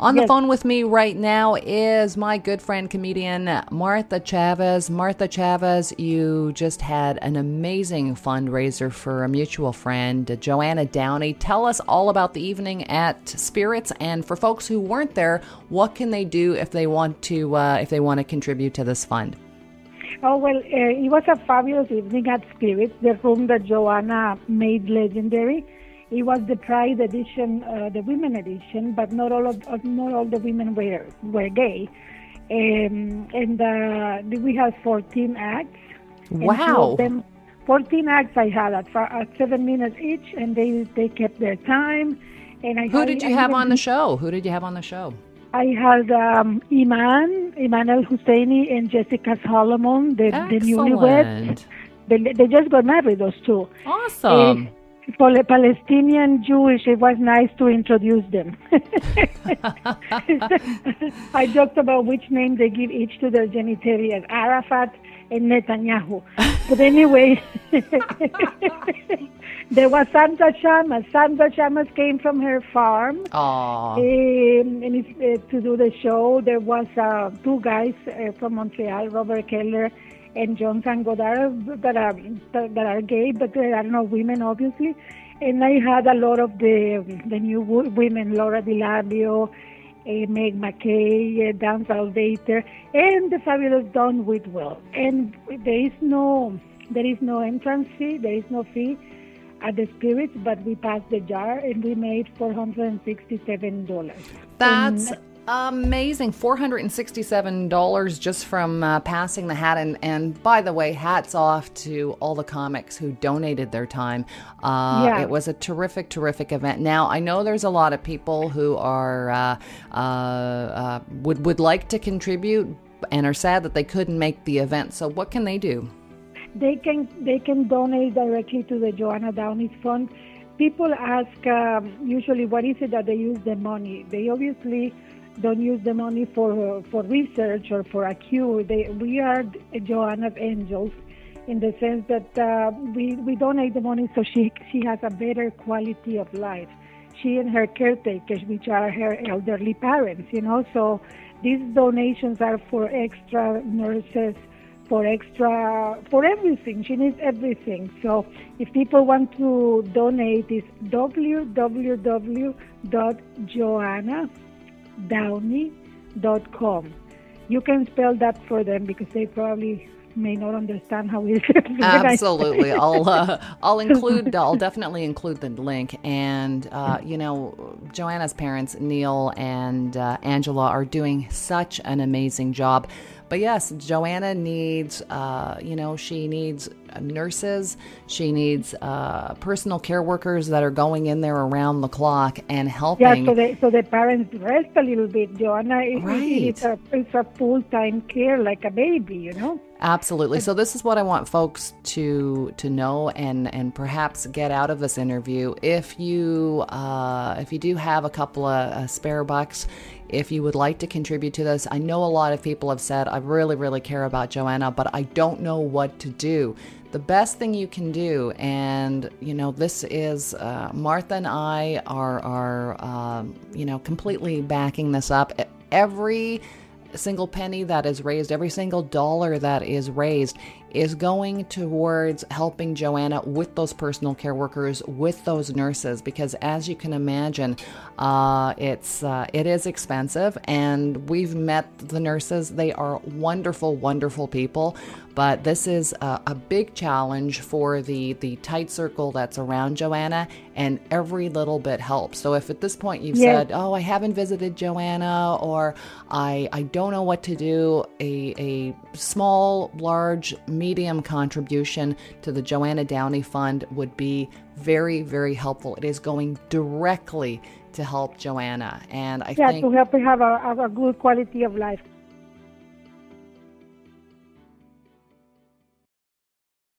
On the phone with me right now is my good friend comedian Martha Chaves. Martha Chaves, you just had an amazing fundraiser for a mutual friend, Joanna Downey. Tell us all about the evening at Spirits, and for folks who weren't there, what can they do if they want to uh, if they want to contribute to this fund? Oh, well, uh, it was a fabulous evening at Spirits, the room that Joanna made legendary. It was the Pride edition, uh, the women edition, but not all of uh, not all the women were were gay. Um, and uh, we had 14 acts. Wow. them, 14 acts I had at, at seven minutes each, and they they kept their time. And I Who had- did I you have even- on the show? Who did you have on the show? I had um, Eman, Eman El Husseini, and Jessica Salomon, the, the newlyweds. They, they just got married, those two. Awesome. Palestinian Jewish, it was nice to introduce them. I joked about which name they give each to their genitalia Arafat and Netanyahu. But anyway, there was Sandra Shamas. Sandra Shamas came from her farm. Um, and uh, to do the show, there was uh, two guys uh, from Montreal, Robert Keller and John Sangodar, that are that are gay, but there are no women, obviously. And I had a lot of the the new women, Laura DiLabio, uh, Meg McKay, uh, Dan Salvator, and the fabulous Don Whitwell. And there is no there is no entrance fee, there is no fee at the spirits, but we passed the jar and we made four hundred and sixty-seven dollars. That's amazing. $467 just from uh, passing the hat. And, and by the way, hats off to all the comics who donated their time. Uh, Yeah. It was a terrific, terrific event. Now, I know there's a lot of people who are uh, uh, uh, would, would like to contribute and are sad that they couldn't make the event. So, what can they do? They can they can donate directly to the Joanna Downey Fund. People ask um, usually what is it that they use the money. They obviously don't use the money for for research or for a cure. They, we are Joanna's angels in the sense that uh, we we donate the money so she she has a better quality of life. She and her caretakers, which are her elderly parents, you know. So these donations are for extra nurses for extra for everything she needs everything so if people want to donate it's www.joannadowney.com you can spell that for them because they probably may not understand how it is Absolutely, I'll uh, I'll include I'll definitely include the link. And uh, you know, Joanna's parents, Neil and uh, Angela, are doing such an amazing job. But yes, Joanna needs, uh, you know, she needs nurses. She needs uh, personal care workers that are going in there around the clock and helping. yeah so the so the parents rest a little bit joanna it- Right. it's a it's a full-time care like a baby you know Absolutely. So this is what I want folks to to know and and perhaps get out of this interview. If you uh, if you do have a couple of uh, spare bucks, if you would like to contribute to this, I know a lot of people have said I really really care about Joanna, but I don't know what to do. The best thing you can do, and you know, this is uh, Martha and I are are um, you know completely backing this up. Every single penny that is raised, every single dollar that is raised, is going towards helping Joanna with those personal care workers, with those nurses, because as you can imagine, uh, it's uh, it is expensive, and we've met the nurses. They are wonderful, wonderful people, but this is a, a big challenge for the the tight circle that's around Joanna, and every little bit helps. So if at this point you've Yes. said, "Oh, I haven't visited Joanna," or "I I don't know what to do," a a small, large, medium contribution to the Joanna Downey Fund would be very very helpful. It is going directly to help Joanna, and I yeah think to help her have a, have a good quality of life